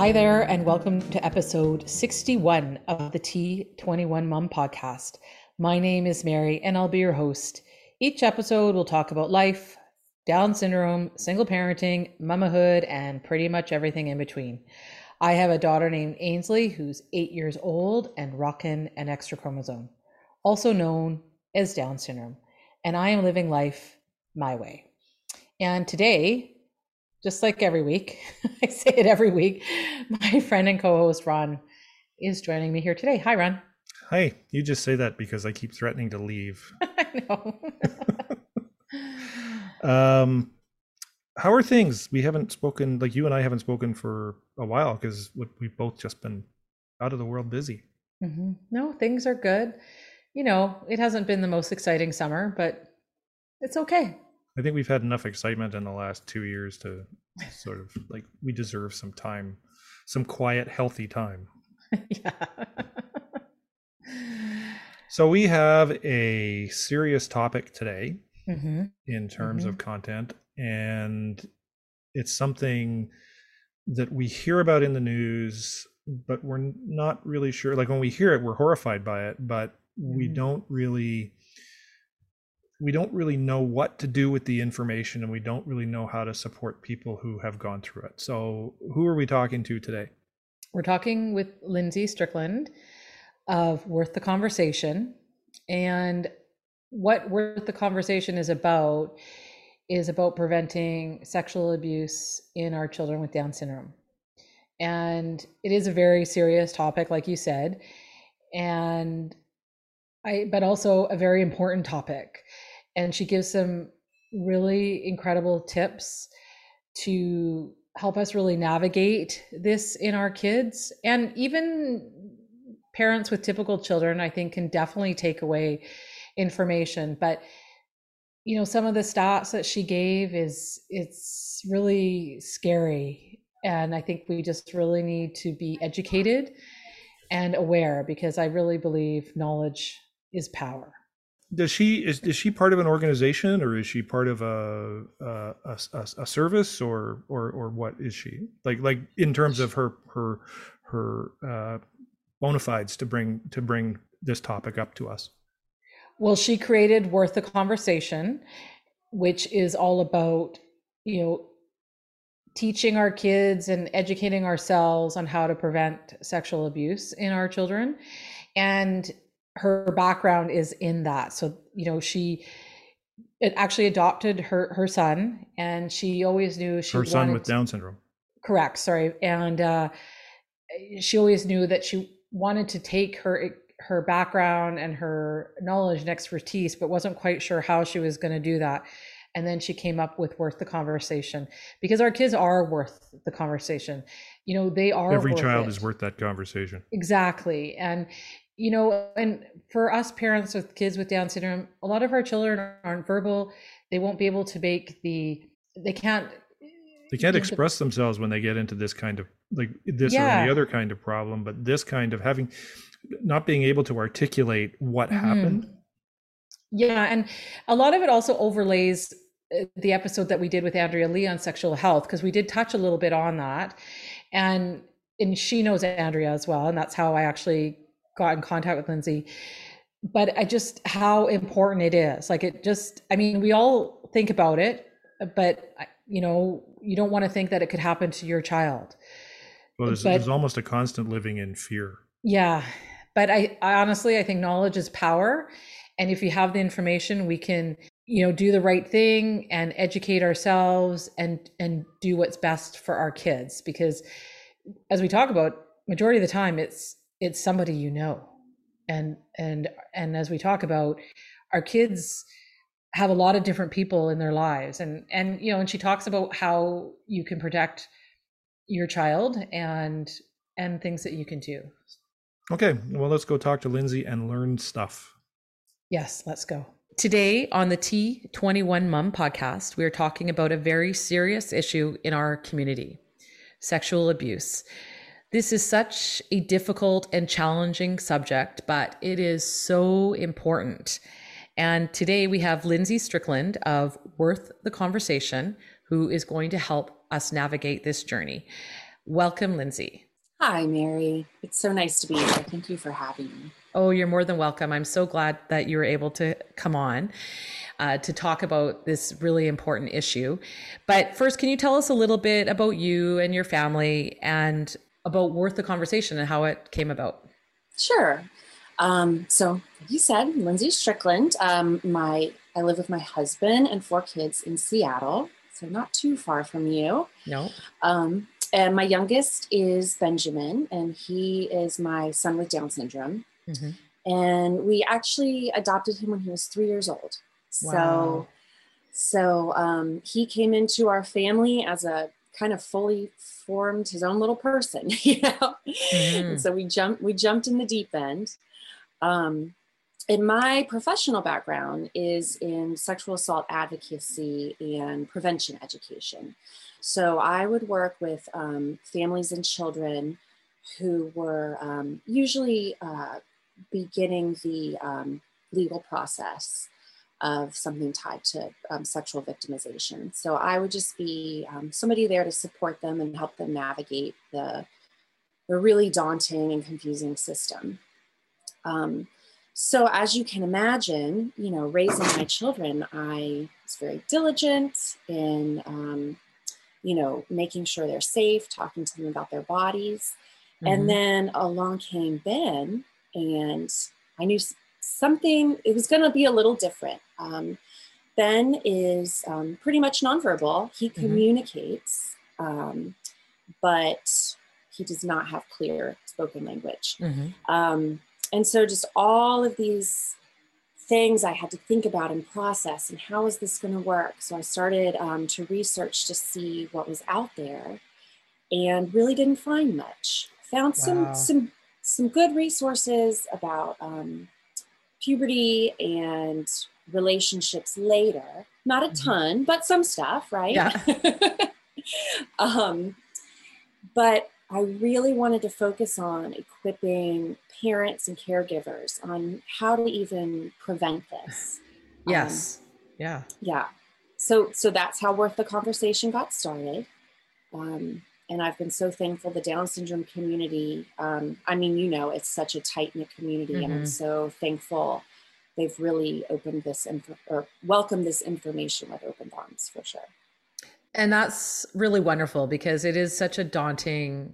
Hi there, and welcome to episode 61 of the T21 Mom podcast. My name is Mary, and I'll be your host. Each episode we'll talk about life, Down syndrome, single parenting, mamahood, and pretty much everything in between. I have a daughter named Ainsley who's eight years old and rocking an extra chromosome, also known as Down syndrome, and I am living life my way. And today, just like every week, I say it every week, my friend and co host Ron is joining me here today. Hi, Ron. Hi, you just say that because I keep threatening to leave. I know. um, how are things? We haven't spoken, like you and I haven't spoken for a while because we've both just been out of the world busy. Mm-hmm. No, things are good. You know, it hasn't been the most exciting summer, but it's okay. I think we've had enough excitement in the last two years to sort of like we deserve some time, some quiet, healthy time. yeah. so we have a serious topic today mm-hmm. in terms mm-hmm. of content, and it's something that we hear about in the news, but we're not really sure. Like when we hear it, we're horrified by it, but we mm-hmm. don't really we don't really know what to do with the information and we don't really know how to support people who have gone through it. So, who are we talking to today? We're talking with Lindsay Strickland of Worth the Conversation. And what Worth the Conversation is about is about preventing sexual abuse in our children with Down syndrome. And it is a very serious topic, like you said. And I, but also a very important topic and she gives some really incredible tips to help us really navigate this in our kids. And even parents with typical children i think can definitely take away information. But you know some of the stats that she gave is it's really scary. And i think we just really need to be educated and aware because i really believe knowledge is power does she is is she part of an organization or is she part of a a, a, a service or or or what is she like like in terms of her her her uh, bona fides to bring to bring this topic up to us? Well, she created Worth the Conversation, which is all about you know teaching our kids and educating ourselves on how to prevent sexual abuse in our children and her background is in that. So, you know, she it actually adopted her her son and she always knew she her son with down syndrome correct sorry and uh she always knew that she wanted to take her her background and her knowledge and expertise but wasn't quite sure how she was going to do that and then she came up with worth the conversation because our kids are worth the conversation you know they are every child it. is worth that conversation exactly and you know, and for us parents with kids with Down syndrome, a lot of our children aren't verbal. They won't be able to make the, they can't. They can't express the, themselves when they get into this kind of, like this yeah. or any other kind of problem, but this kind of having, not being able to articulate what mm-hmm. happened. Yeah. And a lot of it also overlays uh, the episode that we did with Andrea Lee on sexual health, because we did touch a little bit on that. And and she knows Andrea as well. And that's how I actually got in contact with Lindsay. But I just how important it is. Like it just, I mean, we all think about it, but you know, you don't want to think that it could happen to your child. Well, there's, but, there's almost a constant living in fear. Yeah. But I, I honestly, I think knowledge is power. And if you have the information, we can, you know, do the right thing and educate ourselves and and do what's best for our kids. Because as we talk about, majority of the time it's it's somebody you know. And and and as we talk about our kids have a lot of different people in their lives. And and you know and she talks about how you can protect your child and and things that you can do. Okay well let's go talk to lindsay and learn stuff. Yes let's go. Today on the t21 mom podcast we are talking about a very serious issue in our community sexual abuse this is such a difficult and challenging subject, but it is so important. And today we have Lindsay Strickland of Worth the Conversation, who is going to help us navigate this journey. Welcome, Lindsay. Hi, Mary. It's so nice to be here. Thank you for having me. Oh, you're more than welcome. I'm so glad that you were able to come on uh, to talk about this really important issue. But first, can you tell us a little bit about you and your family and about Worth the Conversation and how it came about? Sure. Um, so, like you said, Lindsay Strickland. Um, my I live with my husband and four kids in Seattle, so not too far from you. No. Um, and my youngest is Benjamin, and he is my son with Down syndrome. Mm-hmm. And we actually adopted him when he was three years old. Wow. So, so um, he came into our family as a kind of fully formed his own little person, you know. Mm-hmm. And so we jumped we jumped in the deep end. Um, and my professional background is in sexual assault advocacy and prevention education. So I would work with um, families and children who were um, usually uh, beginning the um, legal process of something tied to um, sexual victimization. So I would just be um, somebody there to support them and help them navigate the, the really daunting and confusing system. Um, so as you can imagine, you know, raising my children, I was very diligent in, um, you know, making sure they're safe, talking to them about their bodies. Mm-hmm. And then along came Ben, and I knew something, it was going to be a little different. Um, ben is um, pretty much nonverbal, he mm-hmm. communicates, um, but he does not have clear spoken language. Mm-hmm. Um, and so, just all of these things I had to think about and process, and how is this going to work? So, I started um, to research to see what was out there and really didn't find much. Found wow. some, some some good resources about um, puberty and relationships later. Not a mm-hmm. ton, but some stuff, right? Yeah. um, but I really wanted to focus on equipping parents and caregivers on how to even prevent this. Yes. Um, yeah. Yeah. So so that's how Worth the Conversation got started. Um, and I've been so thankful the Down syndrome community. Um, I mean, you know, it's such a tight knit community, mm-hmm. and I'm mm-hmm. so thankful they've really opened this info or welcomed this information with open arms for sure. And that's really wonderful because it is such a daunting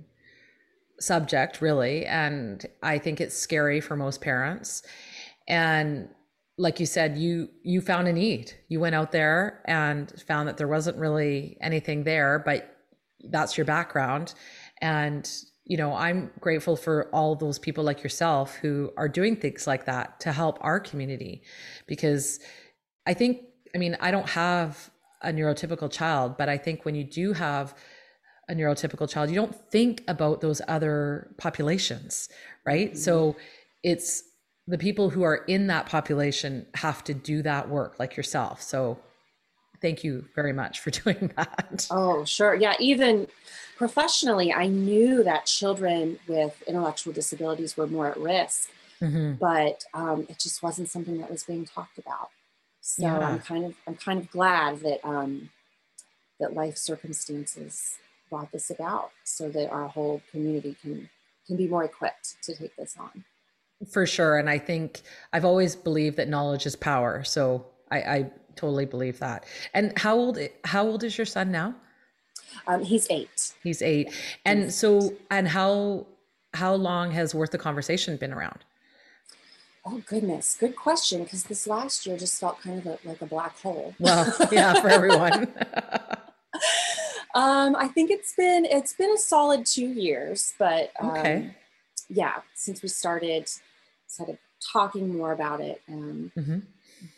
subject, really, and I think it's scary for most parents. And like you said, you you found a need. You went out there and found that there wasn't really anything there, but that's your background. And you know i'm grateful for all those people like yourself who are doing things like that to help our community. Because i think i mean i don't have a neurotypical child but i think when you do have a neurotypical child you don't think about those other populations right? Mm-hmm. so it's the people who are in that population have to do that work like yourself. So thank you very much for doing that. Oh, sure. Yeah, even professionally, I knew that children with intellectual disabilities were more at risk, mm-hmm. but um, it just wasn't something that was being talked about. So yeah. I'm kind of I'm kind of glad that um, that life circumstances brought this about, so that our whole community can can be more equipped to take this on. For sure, and I think I've always believed that knowledge is power. So I, I totally believe that. And how old how old is your son now? Um, he's eight. He's eight. And he's so eight. and how how long has Worth the Conversation been around? Oh goodness, good question. Because this last year just felt kind of a, like a black hole. Well, yeah, for everyone. um, I think it's been it's been a solid two years, but um, okay, yeah, since we started sort of talking more about it. Um, mm-hmm.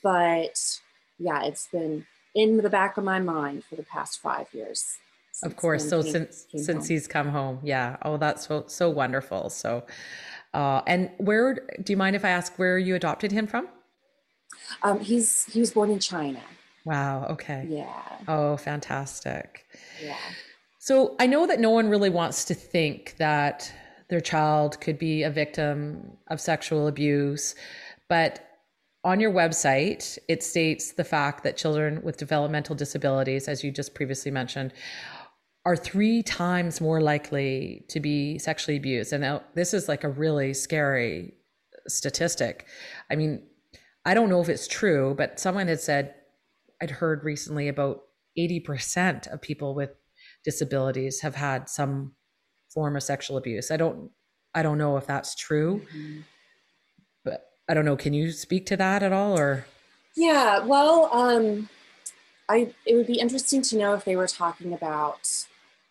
But yeah, it's been in the back of my mind for the past five years. Of course. So came, since came since home. he's come home, yeah. Oh, that's so so wonderful. So, uh, and where do you mind if I ask where you adopted him from? Um, he's he was born in China. Wow. Okay. Yeah. Oh, fantastic. Yeah. So I know that no one really wants to think that their child could be a victim of sexual abuse, but on your website, it states the fact that children with developmental disabilities, as you just previously mentioned, are three times more likely to be sexually abused. And now this is like a really scary statistic. I mean, I don't know if it's true, but someone had said, I'd heard recently about 80% of people with disabilities have had some form of sexual abuse. I don't I don't know if that's true. Mm-hmm. I don't know, can you speak to that at all or Yeah, well, um I it would be interesting to know if they were talking about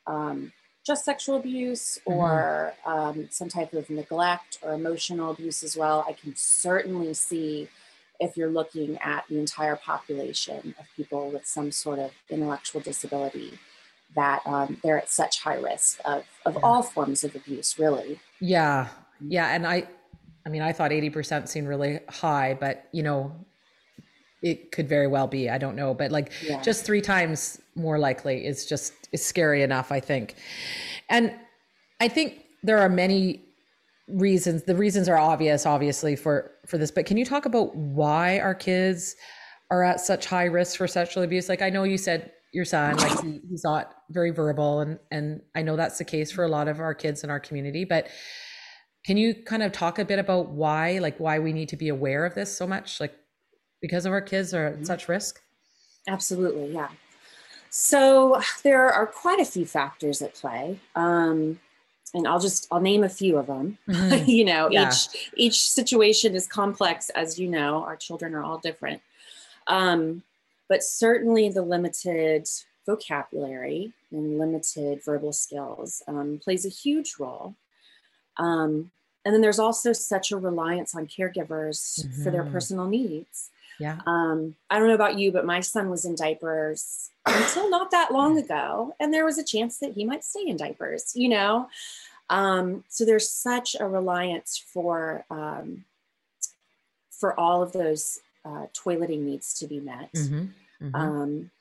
um, just sexual abuse mm-hmm. or mm-hmm. um, some type of neglect or emotional abuse as well. I can certainly see if you're looking at the entire population of people with some sort of intellectual disability that um, they're at such high risk of, of yeah. all forms of abuse really yeah yeah and i i mean i thought 80% seemed really high but you know it could very well be i don't know but like yeah. just three times more likely is just is scary enough i think and i think there are many reasons the reasons are obvious obviously for for this but can you talk about why our kids are at such high risk for sexual abuse like i know you said your son like he, he's not very verbal and and i know that's the case for a lot of our kids in our community but can you kind of talk a bit about why like why we need to be aware of this so much like because of our kids are at mm-hmm. such risk absolutely yeah so there are quite a few factors at play um, and I'll just I'll name a few of them. Mm-hmm. you know, yeah. each each situation is complex, as you know. Our children are all different, um, but certainly the limited vocabulary and limited verbal skills um, plays a huge role. Um, and then there's also such a reliance on caregivers mm-hmm. for their mm-hmm. personal needs. Yeah. Um, I don't know about you, but my son was in diapers until not that long ago, and there was a chance that he might stay in diapers. You know, um, so there's such a reliance for um, for all of those uh, toileting needs to be met. Mm-hmm. Mm-hmm. Um,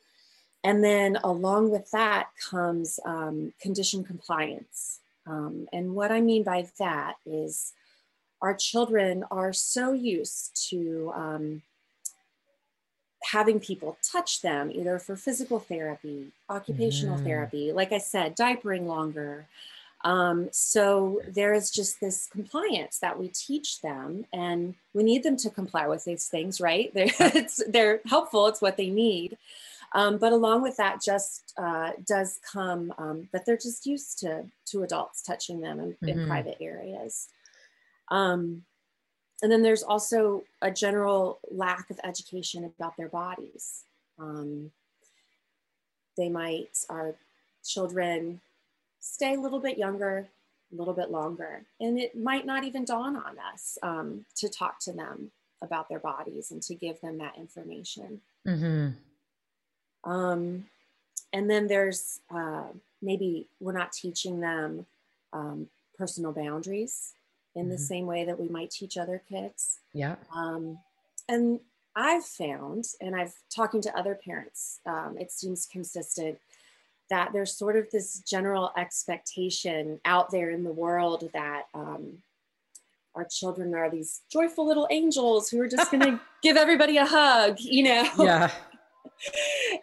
and then along with that comes um, condition compliance. Um, and what I mean by that is our children are so used to um, having people touch them either for physical therapy, occupational mm. therapy, like I said, diapering longer. Um, so there is just this compliance that we teach them, and we need them to comply with these things, right? They're, they're helpful, it's what they need. Um, but along with that, just uh, does come um, that they're just used to to adults touching them in, mm-hmm. in private areas. Um, and then there's also a general lack of education about their bodies. Um, they might, our children stay a little bit younger, a little bit longer, and it might not even dawn on us um, to talk to them about their bodies and to give them that information. Mm-hmm. Um, and then there's uh, maybe we're not teaching them um, personal boundaries in the mm-hmm. same way that we might teach other kids. Yeah. Um, and I've found, and I've talking to other parents, um, it seems consistent that there's sort of this general expectation out there in the world that um, our children are these joyful little angels who are just going to give everybody a hug, you know? Yeah.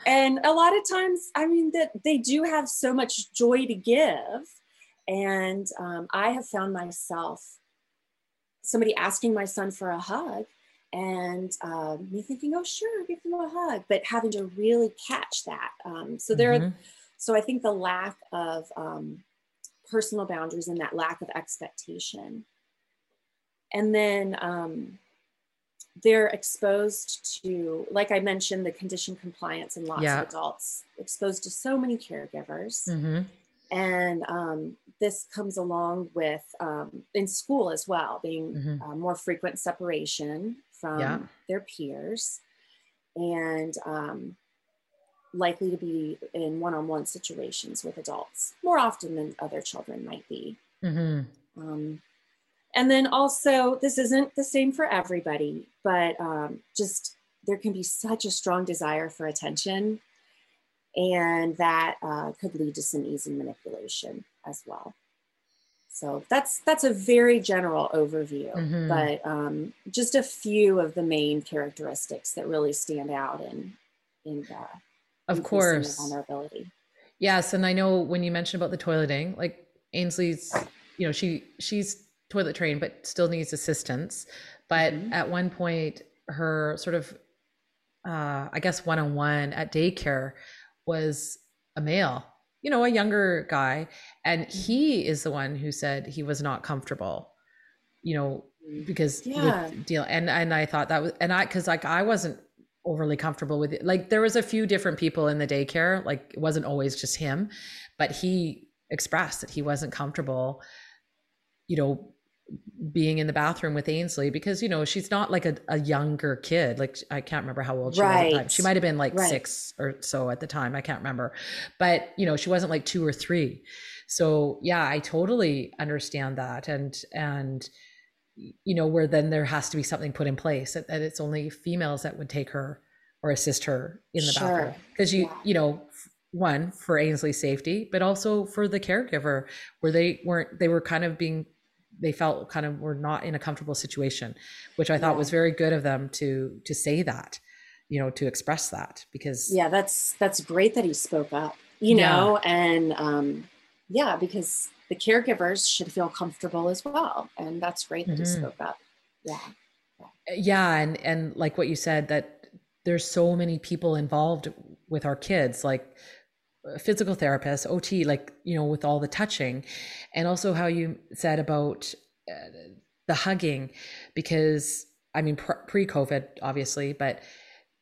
And a lot of times, I mean, that they do have so much joy to give. And um, I have found myself somebody asking my son for a hug and um, me thinking, oh, sure, give him a hug, but having to really catch that. Um, so there, mm-hmm. so I think the lack of um, personal boundaries and that lack of expectation. And then um, they're exposed to, like I mentioned, the condition compliance and lots yeah. of adults exposed to so many caregivers. Mm-hmm. And um, this comes along with um, in school as well, being mm-hmm. uh, more frequent separation from yeah. their peers and um, likely to be in one on one situations with adults more often than other children might be. Mm-hmm. And then also, this isn't the same for everybody, but um, just there can be such a strong desire for attention and that uh, could lead to some easy manipulation as well. So that's that's a very general overview, mm-hmm. but um, just a few of the main characteristics that really stand out in in the of course vulnerability. Yes, and I know when you mentioned about the toileting, like Ainsley's, you know, she she's toilet trained but still needs assistance. But mm-hmm. at one point, her sort of, uh, I guess, one on one at daycare was a male, you know, a younger guy, and he is the one who said he was not comfortable, you know, because yeah. deal and and I thought that was and I because like I wasn't overly comfortable with it. Like there was a few different people in the daycare, like it wasn't always just him, but he expressed that he wasn't comfortable, you know, being in the bathroom with Ainsley because you know she's not like a, a younger kid like I can't remember how old she right. was at the time she might have been like right. six or so at the time I can't remember but you know she wasn't like two or three so yeah I totally understand that and and you know where then there has to be something put in place that, that it's only females that would take her or assist her in the sure. bathroom because you yeah. you know one for Ainsley's safety but also for the caregiver where they weren't they were kind of being they felt kind of were not in a comfortable situation which i thought yeah. was very good of them to to say that you know to express that because yeah that's that's great that he spoke up you know and um yeah because the caregivers should feel comfortable as well and that's great that mm-hmm. he spoke up yeah. yeah yeah and and like what you said that there's so many people involved with our kids like physical therapist, OT, like, you know, with all the touching. And also how you said about uh, the hugging, because I mean, pre COVID, obviously, but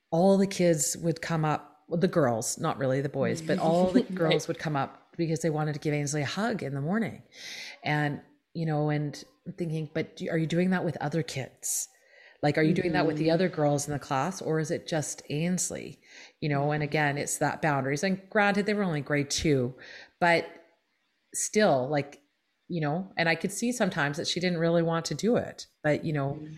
all the kids would come up, well, the girls, not really the boys, but all the girls would come up because they wanted to give Ainsley a hug in the morning. And, you know, and thinking, but are you doing that with other kids? Like, are you doing that with the mm-hmm. other girls in the class or is it just Ainsley? You know, and again, it's that boundaries. And granted, they were only grade two, but still, like, you know, and I could see sometimes that she didn't really want to do it. But, you know, mm-hmm.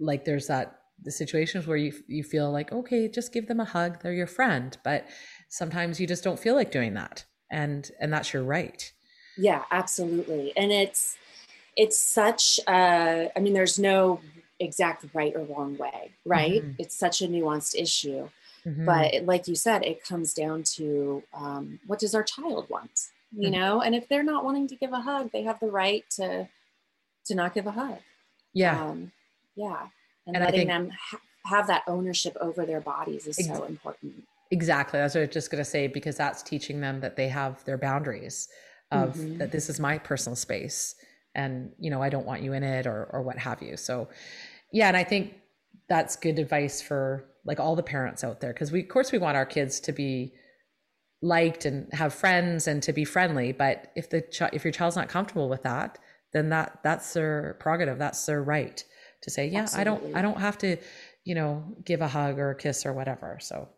like there's that the situations where you you feel like, okay, just give them a hug. They're your friend. But sometimes you just don't feel like doing that. And and that's your right. Yeah, absolutely. And it's it's such uh I mean, there's no exact right or wrong way, right? Mm-hmm. It's such a nuanced issue. Mm-hmm. But like you said, it comes down to um, what does our child want, you mm-hmm. know? And if they're not wanting to give a hug, they have the right to to not give a hug. Yeah, um, yeah, and, and letting think, them ha- have that ownership over their bodies is ex- so important. Exactly, that's what I was just going to say because that's teaching them that they have their boundaries of mm-hmm. that this is my personal space and you know i don't want you in it or or what have you so yeah and i think that's good advice for like all the parents out there because we of course we want our kids to be liked and have friends and to be friendly but if the ch- if your child's not comfortable with that then that that's their prerogative that's their right to say yeah Absolutely. i don't i don't have to you know give a hug or a kiss or whatever. So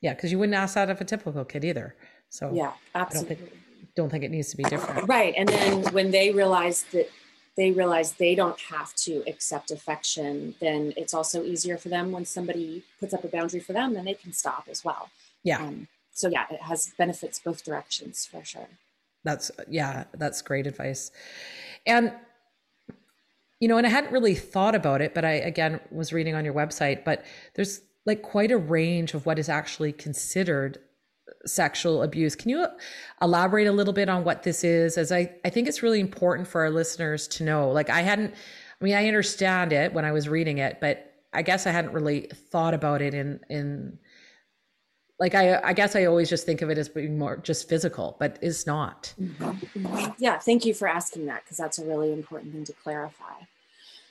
yeah because you wouldn't ask that of a typical kid either. So yeah absolutely don't think, don't think it needs to be different. Right and then when they realize that they realize they don't have to accept affection, then it's also easier for them when somebody puts up a boundary for them, then they can stop as well. Yeah. Um, so yeah, it has benefits both directions for sure. That's yeah, that's great advice. And you know, and I hadn't really thought about it, but I again was reading on your website, but there's like quite a range of what is actually considered sexual abuse. Can you elaborate a little bit on what this is? As I, I think it's really important for our listeners to know. Like, I hadn't, I mean, I understand it when I was reading it, but I guess I hadn't really thought about it in, in, like I, I guess I always just think of it as being more just physical, but it's not. Mm-hmm. Yeah, thank you for asking that because that's a really important thing to clarify.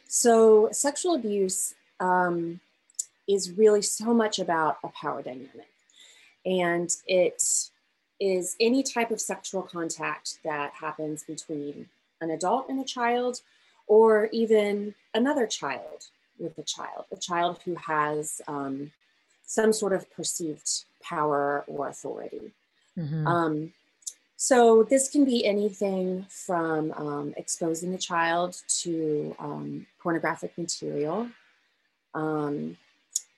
So, sexual abuse um, is really so much about a power dynamic. And it is any type of sexual contact that happens between an adult and a child, or even another child with a child, a child who has um, some sort of perceived power or authority. Mm-hmm. Um, so this can be anything from um, exposing a child to um, pornographic material, um,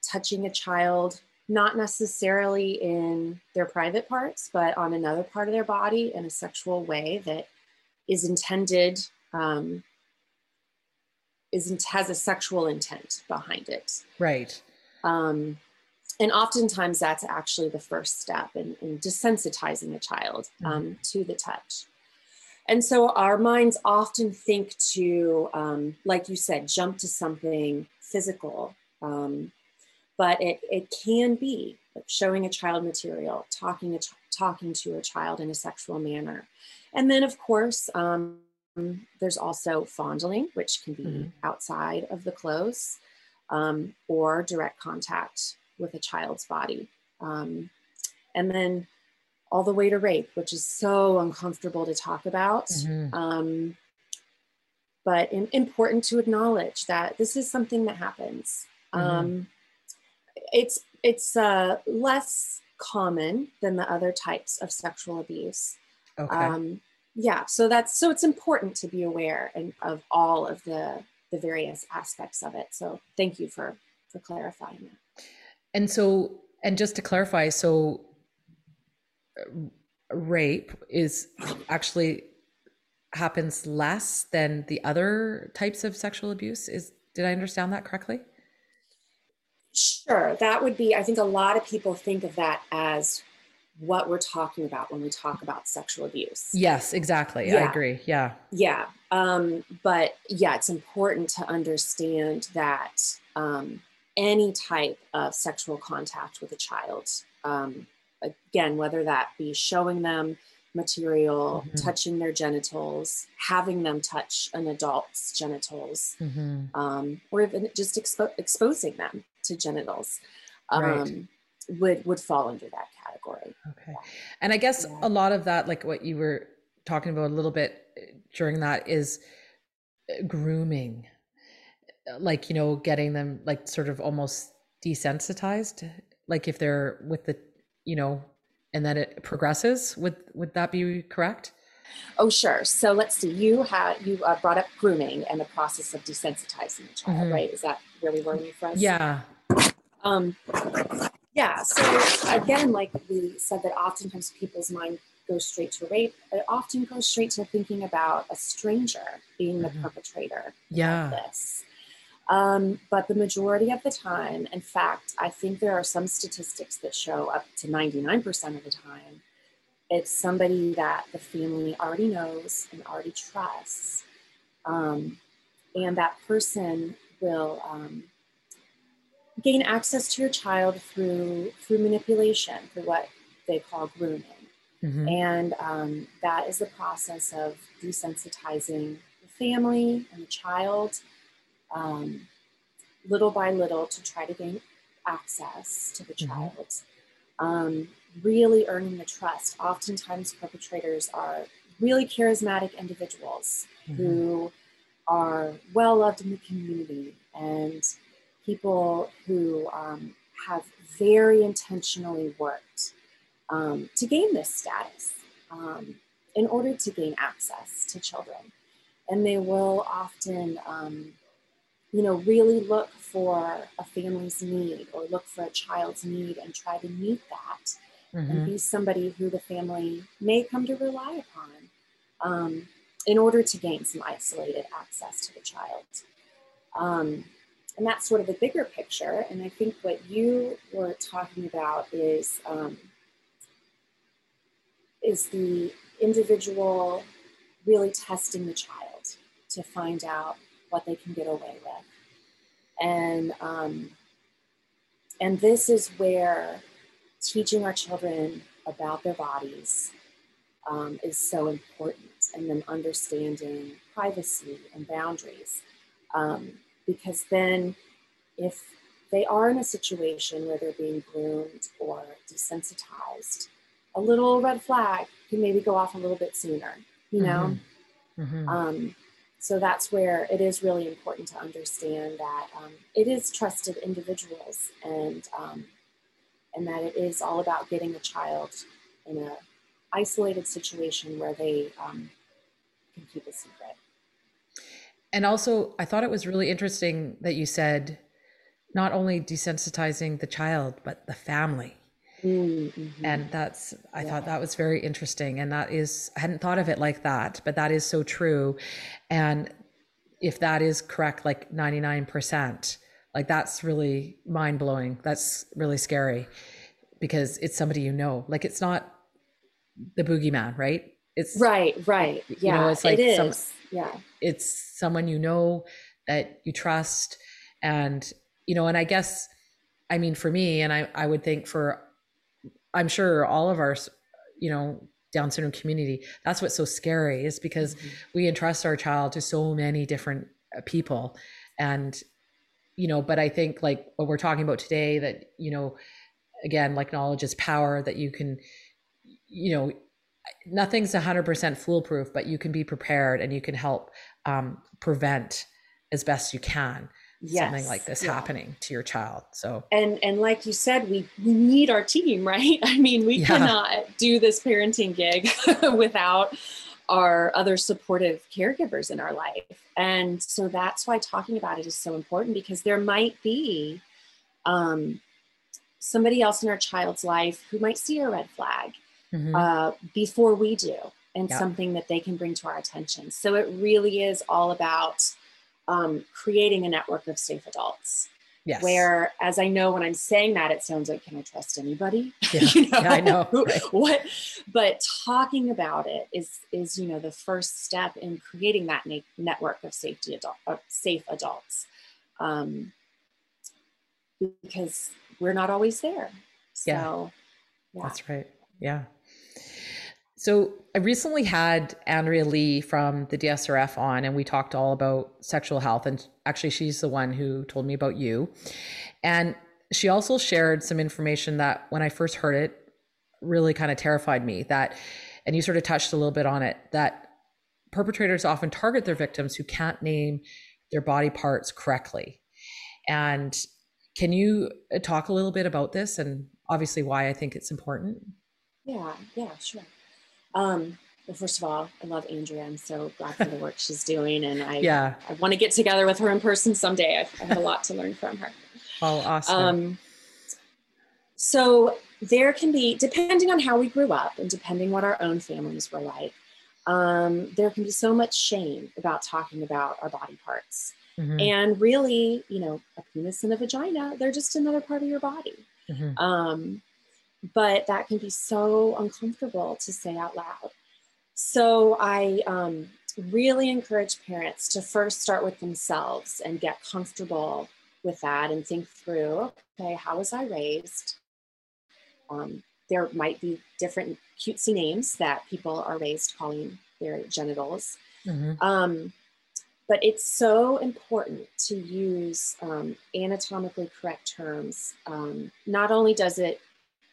touching a child not necessarily in their private parts, but on another part of their body in a sexual way that is intended, um, is has a sexual intent behind it. Right. Um, and oftentimes that's actually the first step in, in desensitizing a child mm-hmm. um, mm-hmm. to the touch. And so our minds often think to, um, like you said, jump to something physical. Um, but it, it can be showing a child material, talking, a talking to a child in a sexual manner. And then, of course, um, there's also fondling, which can be mm-hmm. outside of the clothes um, or direct contact with a child's body. Um, and then all the way to rape, which is so uncomfortable to talk about. Mm-hmm. Um, but in, important to acknowledge that this is something that happens. Mm-hmm. It's it's uh, less common than the other types of sexual abuse. Okay. Um, yeah, so that's so it's important to be aware and of all of the the various aspects of it. So thank you for for clarifying that. And so, and just to clarify, so rape is actually happens less than the other types of sexual abuse is did i understand that correctly sure that would be i think a lot of people think of that as what we're talking about when we talk about sexual abuse yes exactly yeah. i agree yeah yeah um, but yeah it's important to understand that um, any type of sexual contact with a child um, again, whether that be showing them material, mm-hmm. touching their genitals, having them touch an adult's genitals, mm-hmm. um, or even just expo- exposing them to genitals. Um, right. would would fall under that category. Okay, and I guess yeah. a lot of that, like what you were talking about a little bit uh, during that, is uh, grooming, like you know, getting them like sort of almost desensitized, like if they're with the you know, and that it progresses. Would would that be correct? Oh, sure. So let's see. You had you uh, brought up grooming and the process of desensitizing the child, mm-hmm. right? Is that where we were when you first? Yeah. Um, yeah. So again, like we said, that oftentimes people's mind goes straight to rape. It often goes straight to thinking about a stranger being the mm-hmm. perpetrator. Yeah. Of this. Um, but the majority of the time, in fact, I think there are some statistics that show up to 99% of the time, it's somebody that the family already knows and already trusts. Um, and that person will um, gain access to your child through through manipulation, through what they call grooming. Mm-hmm. And um, that is the process of desensitizing the family and the child um, little by little to try to gain access to the mm-hmm. child. Um, really earning the trust. Oftentimes, perpetrators are really charismatic individuals mm-hmm. who are well loved in the community and people who um, have very intentionally worked um, to gain this status um, in order to gain access to children. And they will often um, you know, really look for a family's need or look for a child's need and try to meet that mm-hmm. and be somebody who the family may come to rely upon um, in order to gain some isolated access to the child. Um, and that's sort of the bigger picture. And I think what you were talking about is um, is the individual really testing the child to find out what they can get away with. And, um, and this is where teaching our children about their bodies um, is so important, and then understanding privacy and boundaries. Um, because then, if they are in a situation where they're being groomed or desensitized, a little red flag can maybe go off a little bit sooner, you know? Mm-hmm. Mm-hmm. Um, so that's where it is really important to understand that um, it is trusted individuals and um, and that it is all about getting a child in a isolated situation where they um, can keep a secret. And also, I thought it was really interesting that you said not only desensitizing the child but the family. Mm-hmm. And that's, I yeah. thought that was very interesting. And that is, I hadn't thought of it like that, but that is so true. And if that is correct, like 99%, like that's really mind blowing. That's really scary because it's somebody you know. Like it's not the boogeyman, right? It's right, right. Yeah, you know, it's like it. Some, yeah, it's someone you know that you trust, and you know, and I guess, I mean, for me, and I, I would think for, I'm sure all of our, you know, Down syndrome community, that's what's so scary is because mm-hmm. we entrust our child to so many different uh, people, and you know, but I think like what we're talking about today, that you know, again, like knowledge is power, that you can, you know nothing's 100% foolproof but you can be prepared and you can help um, prevent as best you can yes. something like this yeah. happening to your child so and and like you said we we need our team right i mean we yeah. cannot do this parenting gig without our other supportive caregivers in our life and so that's why talking about it is so important because there might be um, somebody else in our child's life who might see a red flag mm-hmm. uh, before we do and yeah. something that they can bring to our attention. So it really is all about um, creating a network of safe adults. Yes. Where, as I know, when I'm saying that, it sounds like, can I trust anybody? Yeah, you know? yeah I know. Right. what? But talking about it is is you know the first step in creating that na- network of safety adult, of safe adults, um, because we're not always there. So, yeah. yeah. that's right. Yeah. So I recently had Andrea Lee from the DSRF on, and we talked all about sexual health. And actually, she's the one who told me about you. And she also shared some information that when I first heard it, really kind of terrified me. That, and you sort of touched a little bit on it, that perpetrators often target their victims who can't name their body parts correctly. And can you uh, talk a little bit about this and obviously why I think it's important? Yeah, yeah, sure. Um, well, first of all, I love Andrea. I'm so glad for the work she's doing, and I yeah I want to get together with her in person someday. I, I have a lot to learn from her. Oh, awesome. Um, so there can be, depending on how we grew up, and depending what our own families were like, um, there can be so much shame about talking about our body parts. Mm-hmm. And really, you know, a penis and a vagina, they're just another part of your body. Mm-hmm. Um, but that can be so uncomfortable to say out loud. So I um, really encourage parents to first start with themselves and get comfortable with that and think through okay, how was I raised? Um, there might be different cutesy names that people are raised calling their genitals. Mm-hmm. Um, but it's so important to use um, anatomically correct terms. Um, not only does it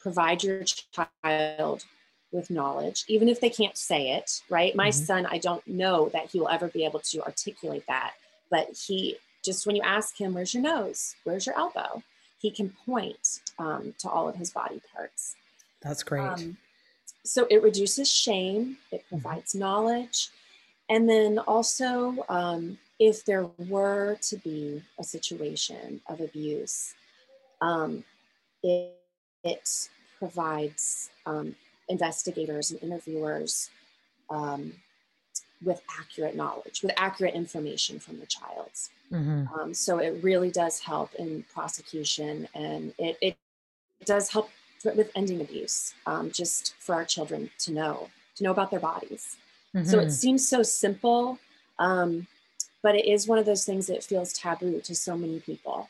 provide your child with knowledge, even if they can't say it, right? My mm-hmm. son, I don't know that he will ever be able to articulate that, but he just when you ask him, where's your nose? Where's your elbow? He can point um, to all of his body parts. That's great. Um, so it reduces shame, it mm-hmm. provides mm-hmm. knowledge. And then also, um, if there were to be a situation of abuse, um, it, it provides um, investigators and interviewers um, with accurate knowledge, with accurate information from the child. Mm-hmm. Um, so it really does help in prosecution and it, it does help with ending abuse, um, just for our children to know, to know about their bodies. Mm-hmm. So it mm-hmm. seems so simple, um, but it is one of those things that feels taboo to so many people.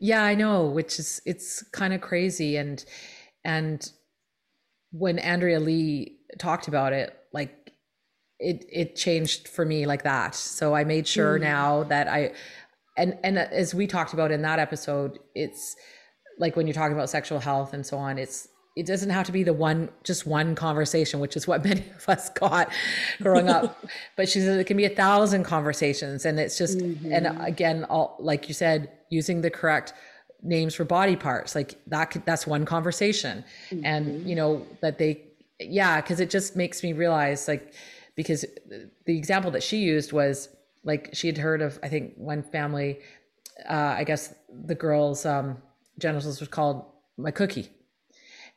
Yeah, I know, which is it's kind of crazy and and when Andrea Lee talked about it, like it it changed for me like that. So I made sure mm. now that I and and as we talked about in that episode, it's like when you're talking about sexual health and so on, it's it doesn't have to be the one just one conversation which is what many of us got growing up but she said it can be a thousand conversations and it's just mm-hmm. and again all like you said using the correct names for body parts like that that's one conversation mm-hmm. and you know that they yeah because it just makes me realize like because the example that she used was like she had heard of i think one family uh i guess the girl's um genitals was called my cookie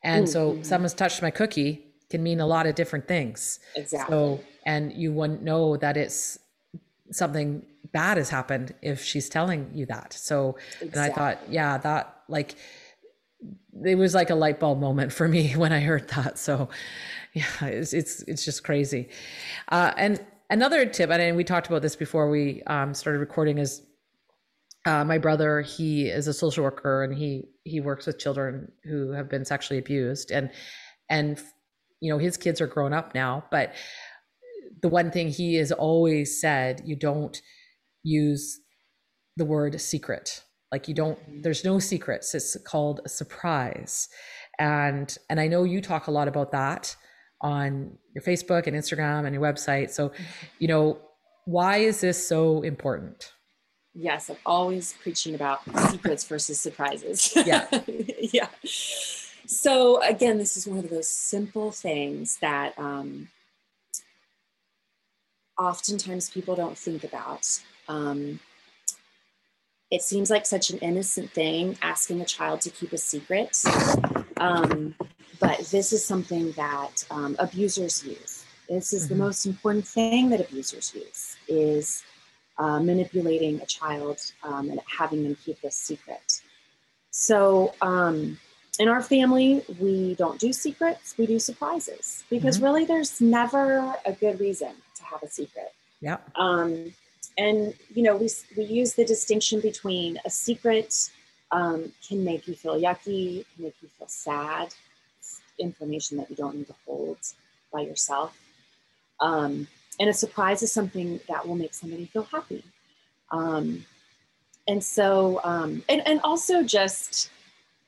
and mm-hmm. so someone's touched my cookie can mean a lot of different things. Exactly. So, and you wouldn't know that it's something bad has happened if she's telling you that. So, exactly. and I thought, yeah, that like, it was like a light bulb moment for me when I heard that. So, yeah, it's it's, it's just crazy. Uh, and another tip, and we talked about this before we um, started recording, is uh, my brother. He is a social worker, and he he works with children who have been sexually abused, and and you know his kids are grown up now, but the one thing he has always said, you don't use the word secret. Like you don't there's no secrets it's called a surprise. And and i know you talk a lot about that on your facebook and instagram and your website. So you know why is this so important yes i'm always preaching about secrets versus surprises yeah yeah so again this is one of those simple things that um, oftentimes people don't think about um, it seems like such an innocent thing asking a child to keep a secret. Um, but this is something that um, abusers use. This is mm-hmm. the most important thing that abusers use is uh, manipulating a child um, and having them keep this secret. So um, in our family, we don't do secrets, we do surprises because mm-hmm. really there's never a good reason to have a secret. Yeah. Um, and you know we, we use the distinction between a secret um, can make you feel yucky can make you feel sad it's information that you don't need to hold by yourself um, and a surprise is something that will make somebody feel happy um, and so um, and, and also just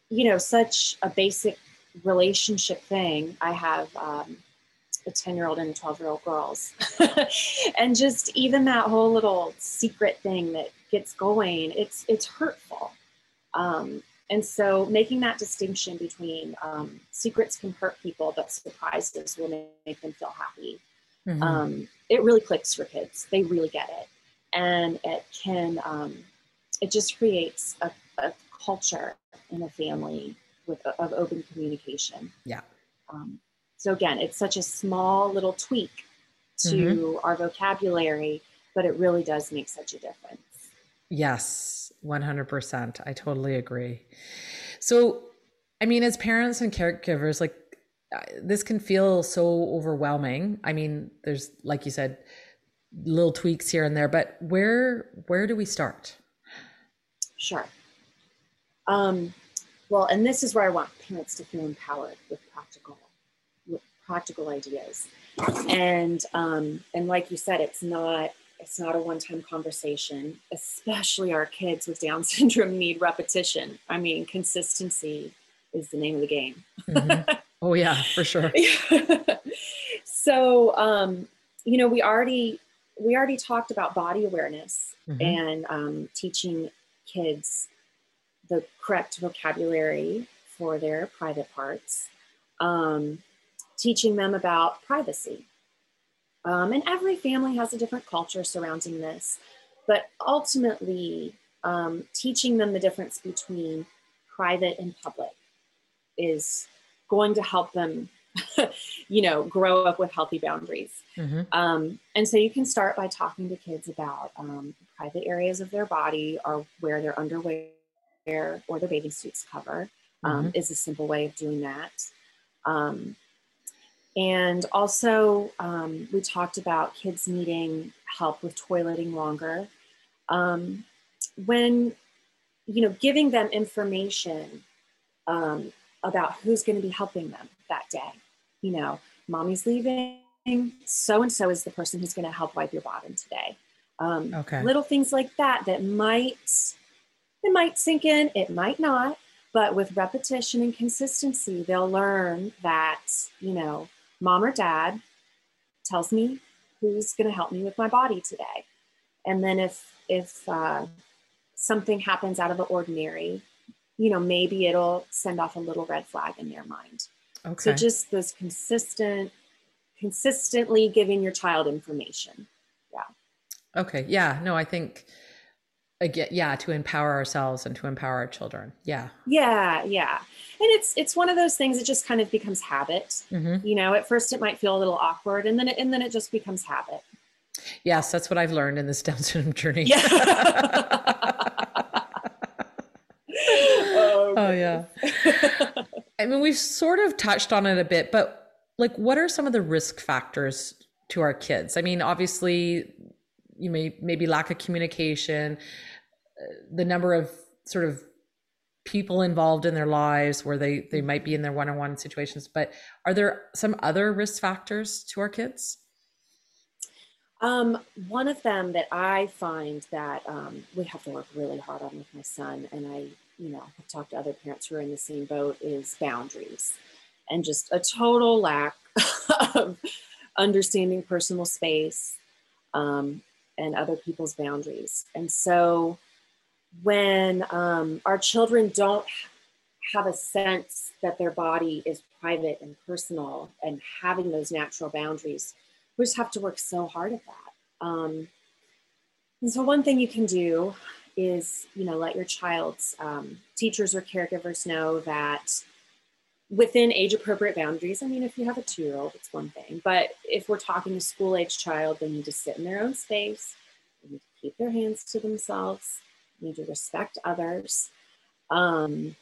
you know such a basic relationship thing i have um, a 10 year old and 12 year old girls. and just even that whole little secret thing that gets going, it's, it's hurtful. Um, and so making that distinction between um, secrets can hurt people, but surprises will make them feel happy. Mm-hmm. Um, it really clicks for kids. They really get it. And it can, um, it just creates a, a, culture in a family with of open communication. Yeah. Um, so again, it's such a small little tweak to mm-hmm. our vocabulary, but it really does make such a difference. Yes, 100%. I totally agree. So, I mean, as parents and caregivers, like this can feel so overwhelming. I mean, there's, like you said, little tweaks here and there, but where where do we start? Sure. Um, well, and this is where I want parents to feel empowered with practical with practical ideas. And um, and like you said, it's not it's not a one-time conversation. Especially our kids with Down syndrome need repetition. I mean, consistency is the name of the game. mm-hmm. Oh yeah, for sure. so um, you know, we already we already talked about body awareness mm-hmm. and um, teaching kids the correct vocabulary for their private parts. Um, teaching them about privacy. Um, and every family has a different culture surrounding this, but ultimately, um, teaching them the difference between private and public is going to help them, you know, grow up with healthy boundaries. Mm-hmm. Um, and so you can start by talking to kids about um, private areas of their body or where their underwear or their bathing suits cover. Um, mm-hmm. Is a simple way of doing that. Um, and also, um, we talked about kids needing help with toileting longer. Um, when, you know, giving them information um, about who's going to be helping them that day. You know, mommy's leaving, so and so is the person who's going to help wipe your bottom today. Um, okay. Little things like that that might it might sink in, it might not, but with repetition and consistency, they'll learn that you know mom or dad tells me who's going to help me with my body today and then if if uh, something happens out of the ordinary you know maybe it'll send off a little red flag in their mind. Okay. so just this consistent consistently giving your child information. Yeah. Okay. Yeah. No i think again yeah to empower ourselves and to empower our children. Yeah. Yeah. Yeah. And it's it's one of those things it just kind of becomes habit. Mm-hmm. you know at first it might feel a little awkward and then it, and then it just becomes habit. Yes, that's what I've learned in this Down syndrome journey. Yeah. oh, oh yeah. I mean, we've sort of touched on it a bit, but like, what are some of the risk factors to our kids? I mean, obviously, you may maybe lack of communication, uh, the number of sort of people involved in their lives where they they might be in their one-on-one situations but are there some other risk factors to our kids um, one of them that i find that um, we have to work really hard on with my son and i you know have talked to other parents who are in the same boat is boundaries and just a total lack of understanding personal space um, and other people's boundaries and so when um, our children don't have a sense that their body is private and personal and having those natural boundaries, we just have to work so hard at that. Um, and so one thing you can do is, you know, let your child's um, teachers or caregivers know that within age appropriate boundaries. I mean, if you have a two year old, it's one thing, but if we're talking a school age child, they need to sit in their own space, they need to keep their hands to themselves, need to respect others. Um,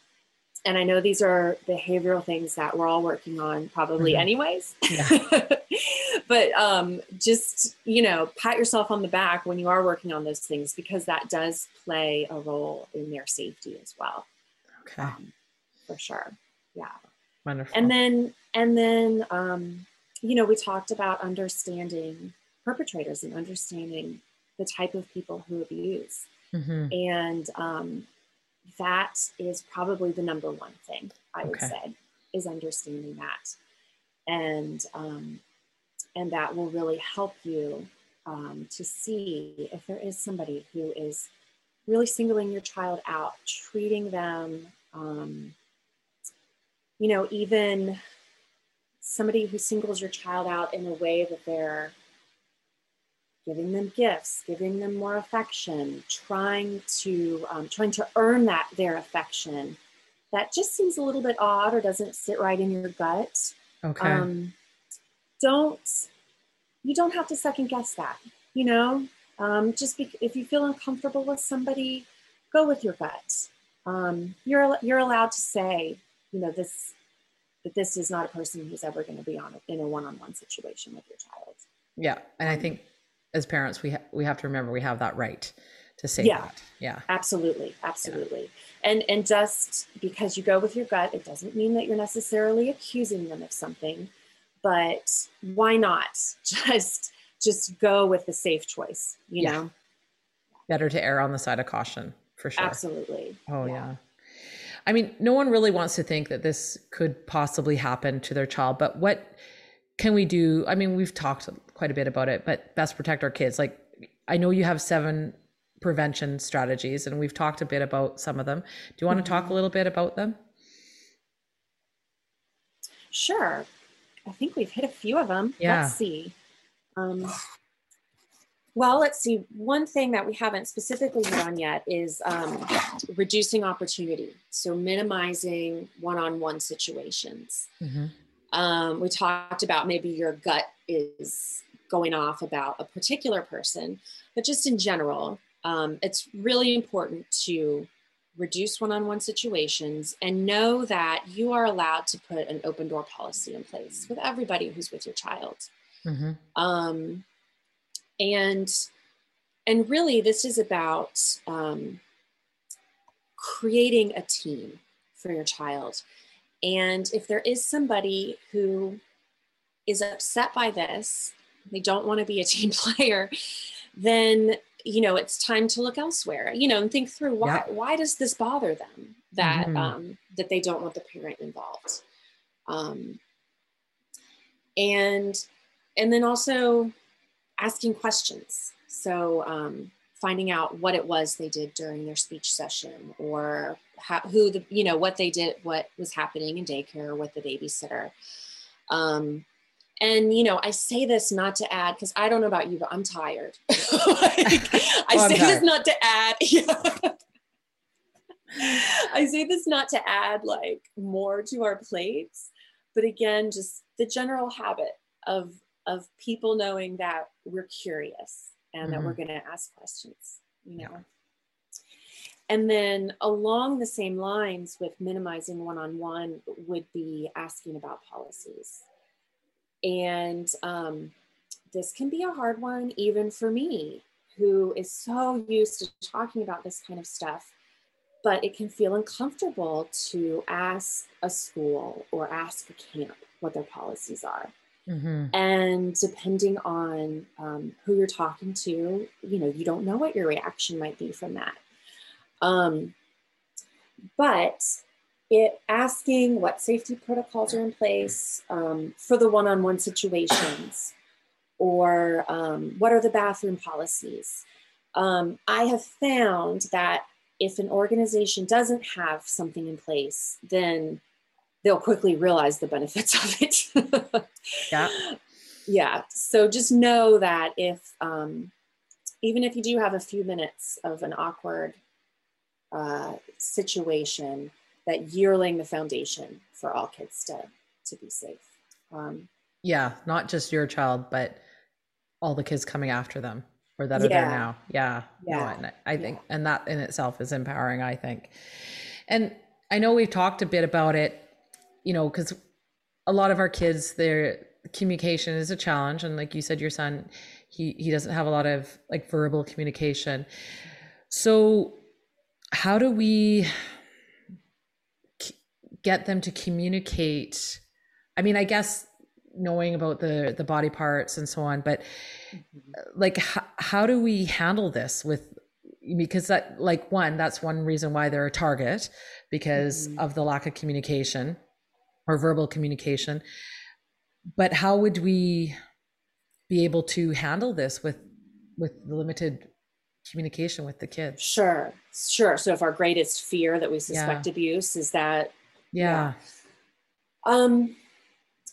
and I know these are behavioral things that we're all working on probably mm-hmm. anyways. Yeah. but um, just, you know, pat yourself on the back when you are working on those things because that does play a role in their safety as well. Okay. Um, for sure. Yeah. Wonderful. And then, and then, um, you know, we talked about understanding perpetrators and understanding the type of people who abuse. Mm-hmm. And um, that is probably the number one thing I would say is understanding that. And, um, and that will really help you um, to see if there is somebody who is really singling your child out, treating them, um, you know, even somebody who singles your child out in a way that they're giving them gifts, giving them more affection, trying to um, trying to earn that their affection. That just seems a little bit odd or doesn't sit right in your gut. Okay. Um, don't you don't have to second guess that. You know, um, just be, if you feel uncomfortable with somebody, go with your gut. Um, you're you're allowed to say, you know, this that this is not a person who's ever going to be on a, in a one-on-one situation with your child. Yeah, and I think as parents we ha- we have to remember we have that right to say yeah. that. Yeah. Absolutely. Absolutely. Yeah. And and just because you go with your gut, it doesn't mean that you're necessarily accusing them of something, but why not just just go with the safe choice, you yeah. know? Better to err on the side of caution, for sure. Absolutely. Oh yeah. yeah. I mean, no one really wants to think that this could possibly happen to their child, but what can we do? I mean, we've talked quite a bit about it, but best protect our kids. Like, I know you have seven prevention strategies, and we've talked a bit about some of them. Do you want to talk a mm-hmm. little bit about them? Sure. I think we've hit a few of them. Yeah. Let's see. Um, well, let's see. One thing that we haven't specifically hit on yet is um, reducing opportunity. So, minimizing one on one situations. Mm-hmm. Um, we talked about maybe your gut is going off about a particular person, but just in general, um, it's really important to reduce one on one situations and know that you are allowed to put an open door policy in place with everybody who's with your child. Mm-hmm. Um, and and really this is about um, creating a team for your child and if there is somebody who is upset by this, they don't want to be a team player, then you know it's time to look elsewhere. You know, and think through why yeah. why does this bother them that mm-hmm. um, that they don't want the parent involved, um, and and then also asking questions. So um, finding out what it was they did during their speech session or how, who the you know what they did what was happening in daycare with the babysitter um, and you know i say this not to add because i don't know about you but i'm tired like, i say this not to add i say this not to add like more to our plates but again just the general habit of of people knowing that we're curious and mm-hmm. that we're mm-hmm. going to ask questions, you know. Yeah. And then along the same lines with minimizing one on one would be asking about policies. And um, this can be a hard one, even for me, who is so used to talking about this kind of stuff. But it can feel uncomfortable to ask a school or ask a camp what their policies are. Mm-hmm. And depending on um, who you're talking to, you know, you don't know what your reaction might be from that. Um, but it asking what safety protocols are in place um, for the one-on-one situations or um, what are the bathroom policies? Um, i have found that if an organization doesn't have something in place then they'll quickly realize the benefits of it. Yeah. Yeah so just know that if um, even if you do have a few minutes of an awkward uh, situation that you're laying the foundation for all kids to to be safe. Um, yeah, not just your child, but all the kids coming after them or that are yeah. there now. Yeah, yeah. No, I think, yeah. and that in itself is empowering. I think, and I know we've talked a bit about it, you know, because a lot of our kids, their communication is a challenge, and like you said, your son, he he doesn't have a lot of like verbal communication. So how do we get them to communicate i mean i guess knowing about the the body parts and so on but mm-hmm. like how, how do we handle this with because that like one that's one reason why they're a target because mm-hmm. of the lack of communication or verbal communication but how would we be able to handle this with with limited communication with the kids. Sure, sure. So if our greatest fear that we suspect yeah. abuse is that, yeah. yeah. Um,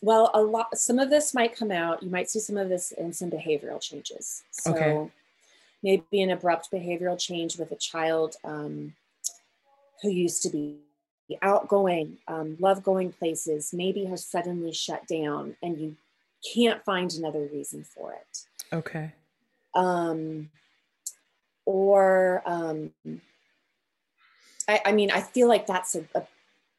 well, a lot. Some of this might come out. You might see some of this in some behavioral changes. So okay. maybe an abrupt behavioral change with a child um, who used to be outgoing, um, love going places, maybe has suddenly shut down, and you can't find another reason for it. Okay. Um, or um, I, I, mean, I feel like that's a, a,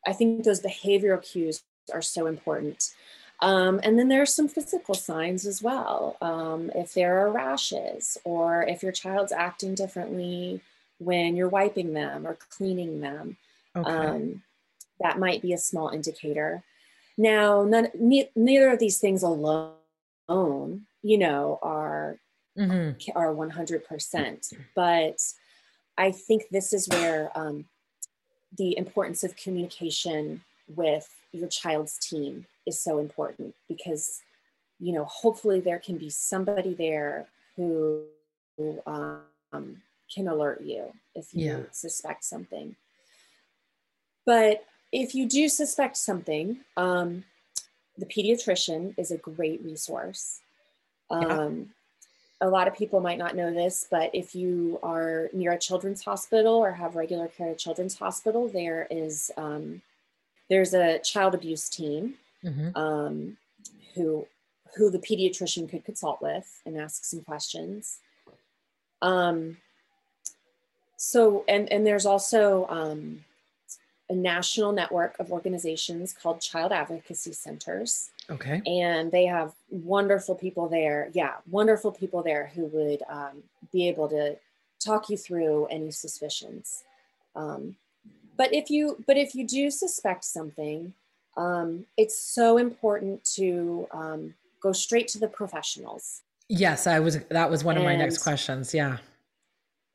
I think those behavioral cues are so important. Um, and then there are some physical signs as well. Um, if there are rashes, or if your child's acting differently when you're wiping them or cleaning them, okay. um, that might be a small indicator. Now, none, ne- neither of these things alone, you know, are mm-hmm. are 100%. But I think this is where um, the importance of communication with your child's team is so important because, you know, hopefully there can be somebody there who, who um, can alert you if you yeah. suspect something. But if you do suspect something, um, the pediatrician is a great resource. Um, a lot of people might not know this, but if you are near a children's hospital or have regular care at a children's hospital, there is um, there's a child abuse team mm-hmm. um, who who the pediatrician could consult with and ask some questions. Um, so and and there's also um, a national network of organizations called Child Advocacy Centers. Okay. And they have wonderful people there. Yeah, wonderful people there who would um, be able to talk you through any suspicions. Um, but if you but if you do suspect something, um, it's so important to um, go straight to the professionals. Yes, I was. That was one and, of my next questions. Yeah.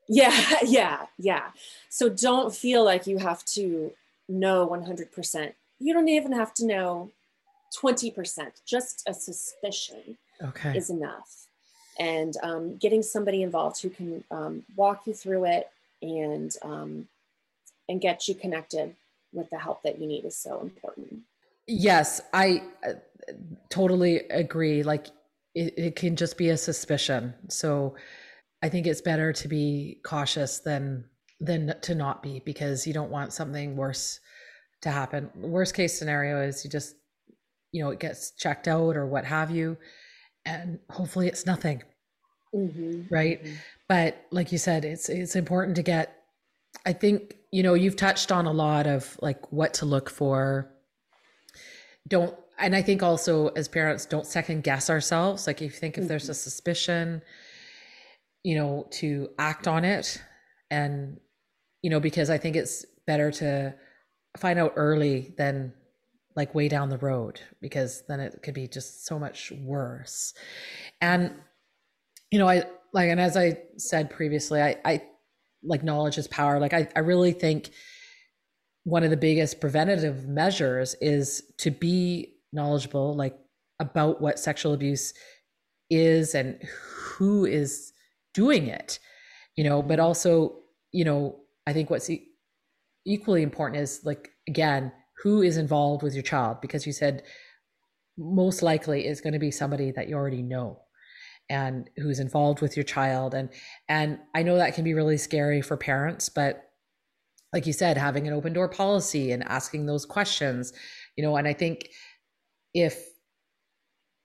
Yeah, yeah, yeah. So don't feel like you have to know 100%. You don't even have to know 20%. Just a suspicion okay. is enough. And um, getting somebody involved who can um, walk you through it and um, and get you connected with the help that you need is so important. Yes, I uh, totally agree. Like it, it can just be a suspicion. So I think it's better to be cautious than than to not be because you don't want something worse to happen. Worst case scenario is you just, you know, it gets checked out or what have you. and hopefully it's nothing. Mm-hmm. Right. Mm-hmm. But like you said, it's it's important to get I think, you know, you've touched on a lot of like what to look for. Don't and I think also as parents, don't second guess ourselves. Like if you think if there's a mm-hmm. suspicion, you know, to act on it and you know, because I think it's better to find out early than like way down the road because then it could be just so much worse. And you know, I like and as I said previously, I I like knowledge is power. Like I, I really think one of the biggest preventative measures is to be knowledgeable, like about what sexual abuse is and who is doing it, you know, but also, you know, I think what's e- equally important is like, again, who is involved with your child? Because you said most likely is going to be somebody that you already know and who's involved with your child and and I know that can be really scary for parents but like you said having an open door policy and asking those questions you know and I think if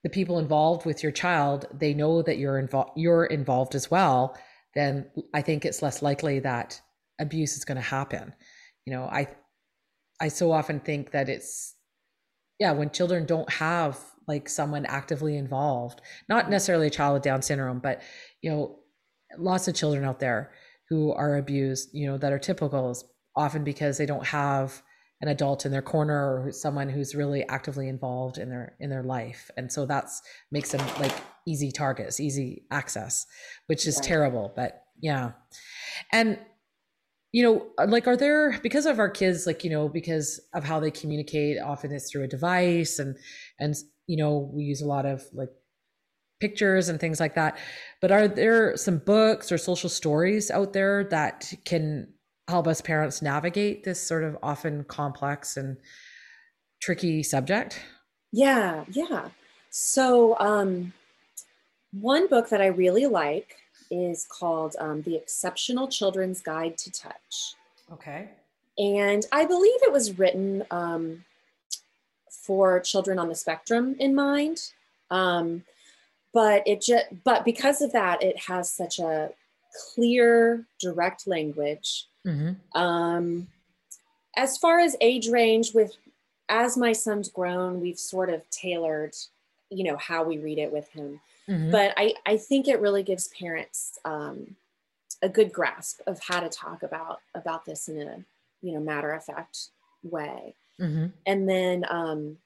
the people involved with your child they know that you're involved you're involved as well then I think it's less likely that abuse is going to happen you know I I so often think that it's yeah when children don't have like someone actively involved not necessarily a child with down syndrome but you know lots of children out there who are abused you know that are typicals often because they don't have an adult in their corner or someone who's really actively involved in their in their life. And so that's makes them like easy targets easy access which is terrible but yeah. And you know like are there because of our kids like you know because of how they communicate often it's through a device and and you know, we use a lot of like pictures and things like that. But are there some books or social stories out there that can help us parents navigate this sort of often complex and tricky subject? Yeah, yeah. So, um, one book that I really like is called um, The Exceptional Children's Guide to Touch. Okay. And I believe it was written um, for children on the spectrum in mind. Um, but it just, but because of that, it has such a clear, direct language. Mm-hmm. Um, as far as age range, with as my son's grown, we've sort of tailored, you know, how we read it with him. Mm-hmm. But I, I think it really gives parents um, a good grasp of how to talk about about this in a, you know, matter of fact way. Mm-hmm. And then um,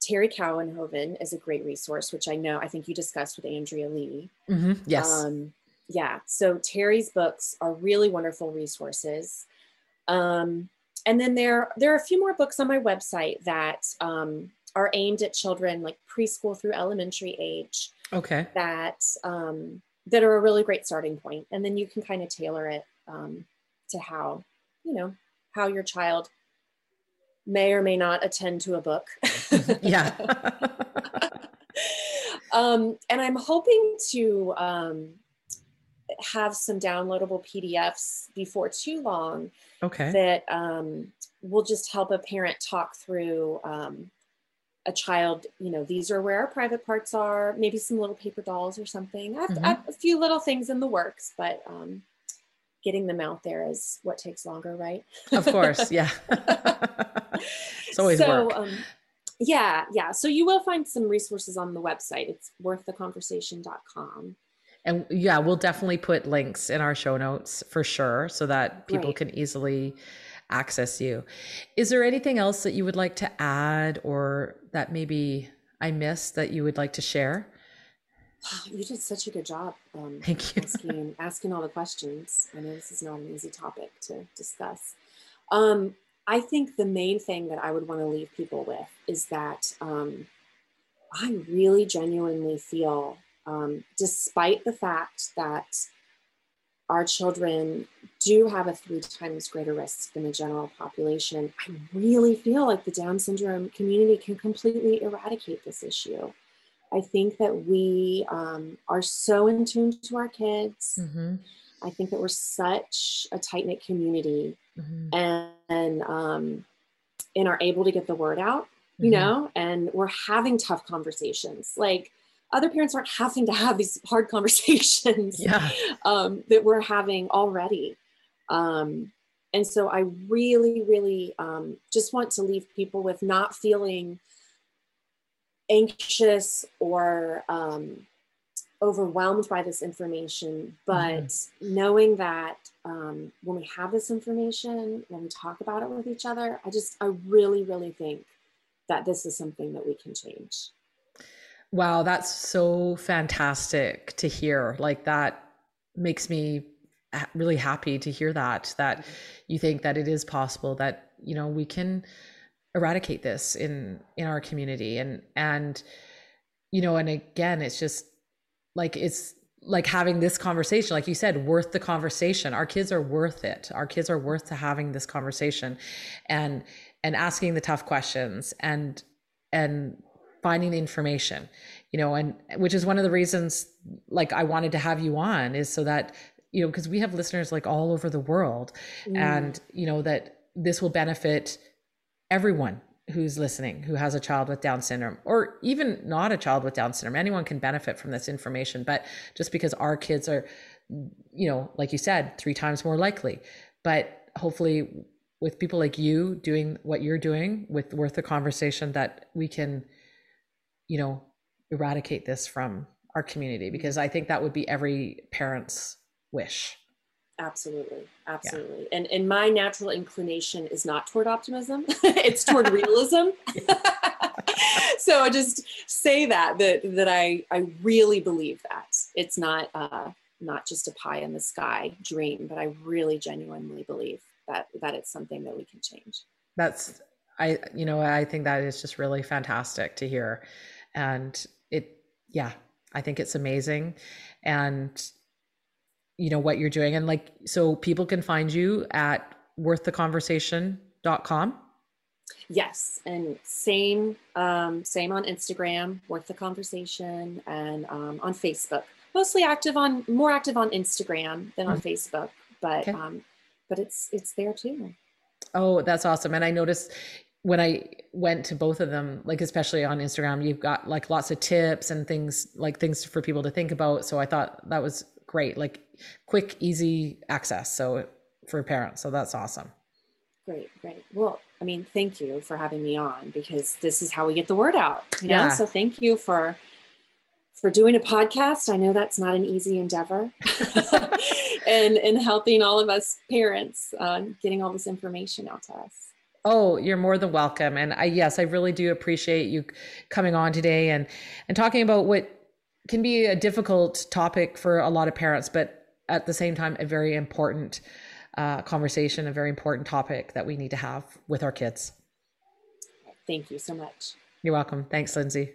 Terri Couwenhoven is a great resource, which I know I think you discussed with Andrea Lee. Mm-hmm. Yes. Um, yeah. So Terri's books are really wonderful resources. Um, and then there there are a few more books on my website that um, are aimed at children like preschool through elementary age. Okay. That um, that are a really great starting point, and then you can kind of tailor it um, to how you know how your child may or may not attend to a book. yeah. um, and I'm hoping to um, have some downloadable PDFs before too long. Okay. That um, will just help a parent talk through um, a child. You know, these are where our private parts are. Maybe some little paper dolls or something. I have, mm-hmm. I have a few little things in the works, but um, getting them out there is what takes longer, right? of course, yeah. it's always so, work. Um, yeah, yeah. So you will find some resources on the website. It's worththeconversation.com. And yeah, we'll definitely put links in our show notes for sure so that people right. can easily access you. Is there anything else that you would like to add or that maybe I missed that you would like to share? You did such a good job. Um, Thank you. Asking, asking all the questions. I know this is not an easy topic to discuss. Um, I think the main thing that I would want to leave people with is that um, I really genuinely feel, um, despite the fact that our children do have a three times greater risk than the general population, I really feel like the Down syndrome community can completely eradicate this issue. I think that we um, are so in tune to our kids. Mm-hmm. I think that we're such a tight knit community mm-hmm. and, and, um, and are able to get the word out, you mm-hmm. know, and we're having tough conversations. Like other parents aren't having to have these hard conversations yeah. um, that we're having already. Um, and so I really, really um, just want to leave people with not feeling anxious or um, overwhelmed by this information, but mm-hmm. knowing that um, when we have this information, when we talk about it with each other, I just, I really, really think that this is something that we can change. Wow, that's so fantastic to hear. Like that makes me really happy to hear that that you think that it is possible that you know we can eradicate this in in our community. And and you know and again it's just like it's like having this conversation like you said worth the conversation. Our kids are worth it. Our kids are worth to having this conversation and and asking the tough questions and and finding the information you know and which is one of the reasons like i wanted to have you on is so that you know because we have listeners like all over the world mm. and you know that this will benefit everyone who's listening who has a child with down syndrome or even not a child with down syndrome anyone can benefit from this information but just because our kids are you know like you said three times more likely but hopefully with people like you doing what you're doing with worth the conversation that we can you know eradicate this from our community because i think that would be every parent's wish. Absolutely. Absolutely. Yeah. and and my natural inclination is not toward optimism. It's toward realism. So i just say that that that i i really believe that. It's not uh not just a pie in the sky dream but i really genuinely believe that that it's something that we can change. That's i you know i think that is just really fantastic to hear and it yeah i think it's amazing. And you know what you're doing. And like so people can find you at worththeconversation.com yes. And same um, same on instagram worth the conversation and um, on facebook. Mostly active on more active on instagram than on mm-hmm. facebook. But okay. um, but it's it's there too. Oh that's awesome. And i noticed when i went to both of them like especially on instagram you've got like lots of tips and things like things for people to think about so i thought that was great like quick, easy access. So for parents, so that's awesome. Great, great. Well, I mean, thank you for having me on because this is how we get the word out. You know? Yeah. So thank you for for doing a podcast. I know that's not an easy endeavor, and and helping all of us parents uh, getting all this information out to us. Oh, you're more than welcome. And I yes, I really do appreciate you coming on today and and talking about what can be a difficult topic for a lot of parents, but at the same time, a very important uh, conversation, a very important topic that we need to have with our kids. Thank you so much. You're welcome. Thanks, Lindsay.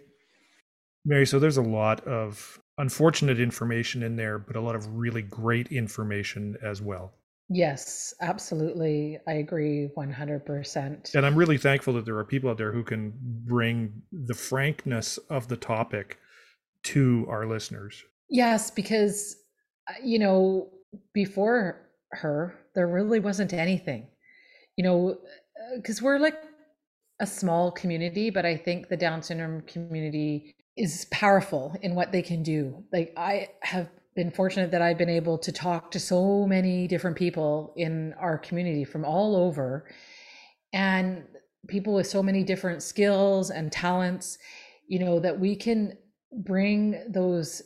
Mary, so there's a lot of unfortunate information in there, but a lot of really great information as well. Yes, absolutely. I agree 100%. And I'm really thankful that there are people out there who can bring the frankness of the topic to our listeners. Yes, because uh, you know, before her, there really wasn't anything, you know, because uh, we're like a small community, but I think the Down syndrome community is powerful in what they can do. Like, I have been fortunate that I've been able to talk to so many different people in our community from all over and people with so many different skills and talents, you know, that we can bring those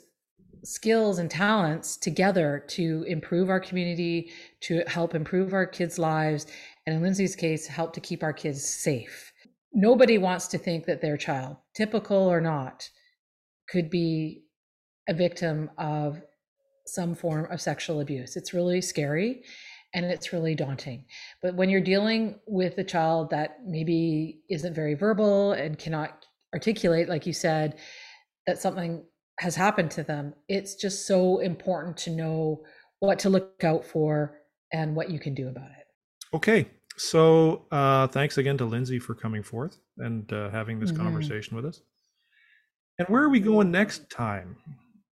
skills and talents together to improve our community, to help improve our kids' lives, and in Lindsay's case, help to keep our kids safe. Nobody wants to think that their child, typical or not, could be a victim of some form of sexual abuse. It's really scary and it's really daunting. But when you're dealing with a child that maybe isn't very verbal and cannot articulate, like you said, that something has happened to them, it's just so important to know what to look out for and what you can do about it. Okay. So uh, thanks again to Lindsay for coming forth and uh, having this mm-hmm. conversation with us. And where are we going next time?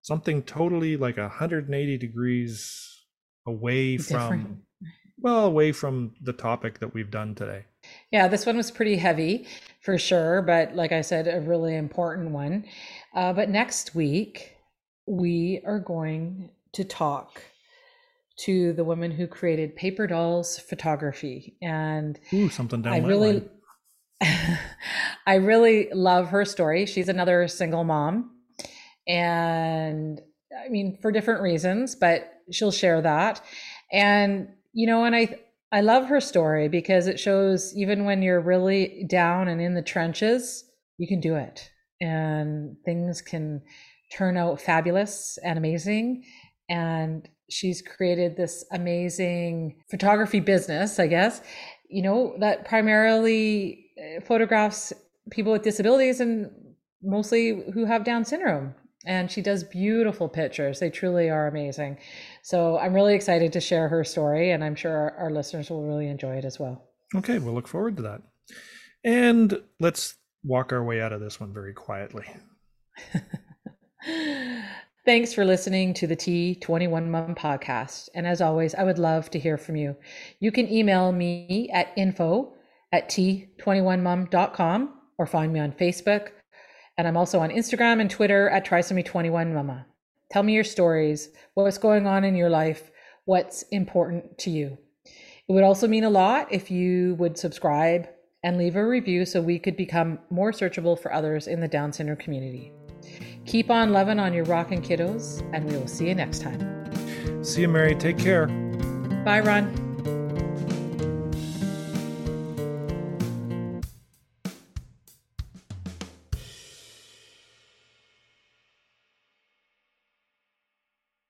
Something totally like 180 degrees away from, well, away from the topic that we've done today. Yeah, this one was pretty heavy for sure, but like I said, a really important one. Uh, but next week, we are going to talk to the woman who created Paper Dolls Photography. And Ooh, something down I really, I really love her story. She's another single mom. And I mean, for different reasons, but she'll share that. And, you know, and I, I love her story because it shows even when you're really down and in the trenches, you can do it and things can turn out fabulous and amazing. And she's created this amazing photography business, I guess, you know, that primarily uh, photographs people with disabilities and mostly who have Down syndrome. And she does beautiful pictures. They truly are amazing. So I'm really excited to share her story, and I'm sure our, our listeners will really enjoy it as well. Okay, we'll look forward to that. And let's walk our way out of this one very quietly. Thanks for listening to the T21 Mom podcast. And as always, I would love to hear from you. You can email me at info at t21mom.com or find me on Facebook. And I'm also on Instagram and Twitter at trisomy21mama. Tell me your stories, what's going on in your life, what's important to you. It would also mean a lot if you would subscribe and leave a review so we could become more searchable for others in the Down syndrome community. Keep on loving on your rockin' kiddos, and we will see you next time. See you, Mary. Take care. Bye, Ron.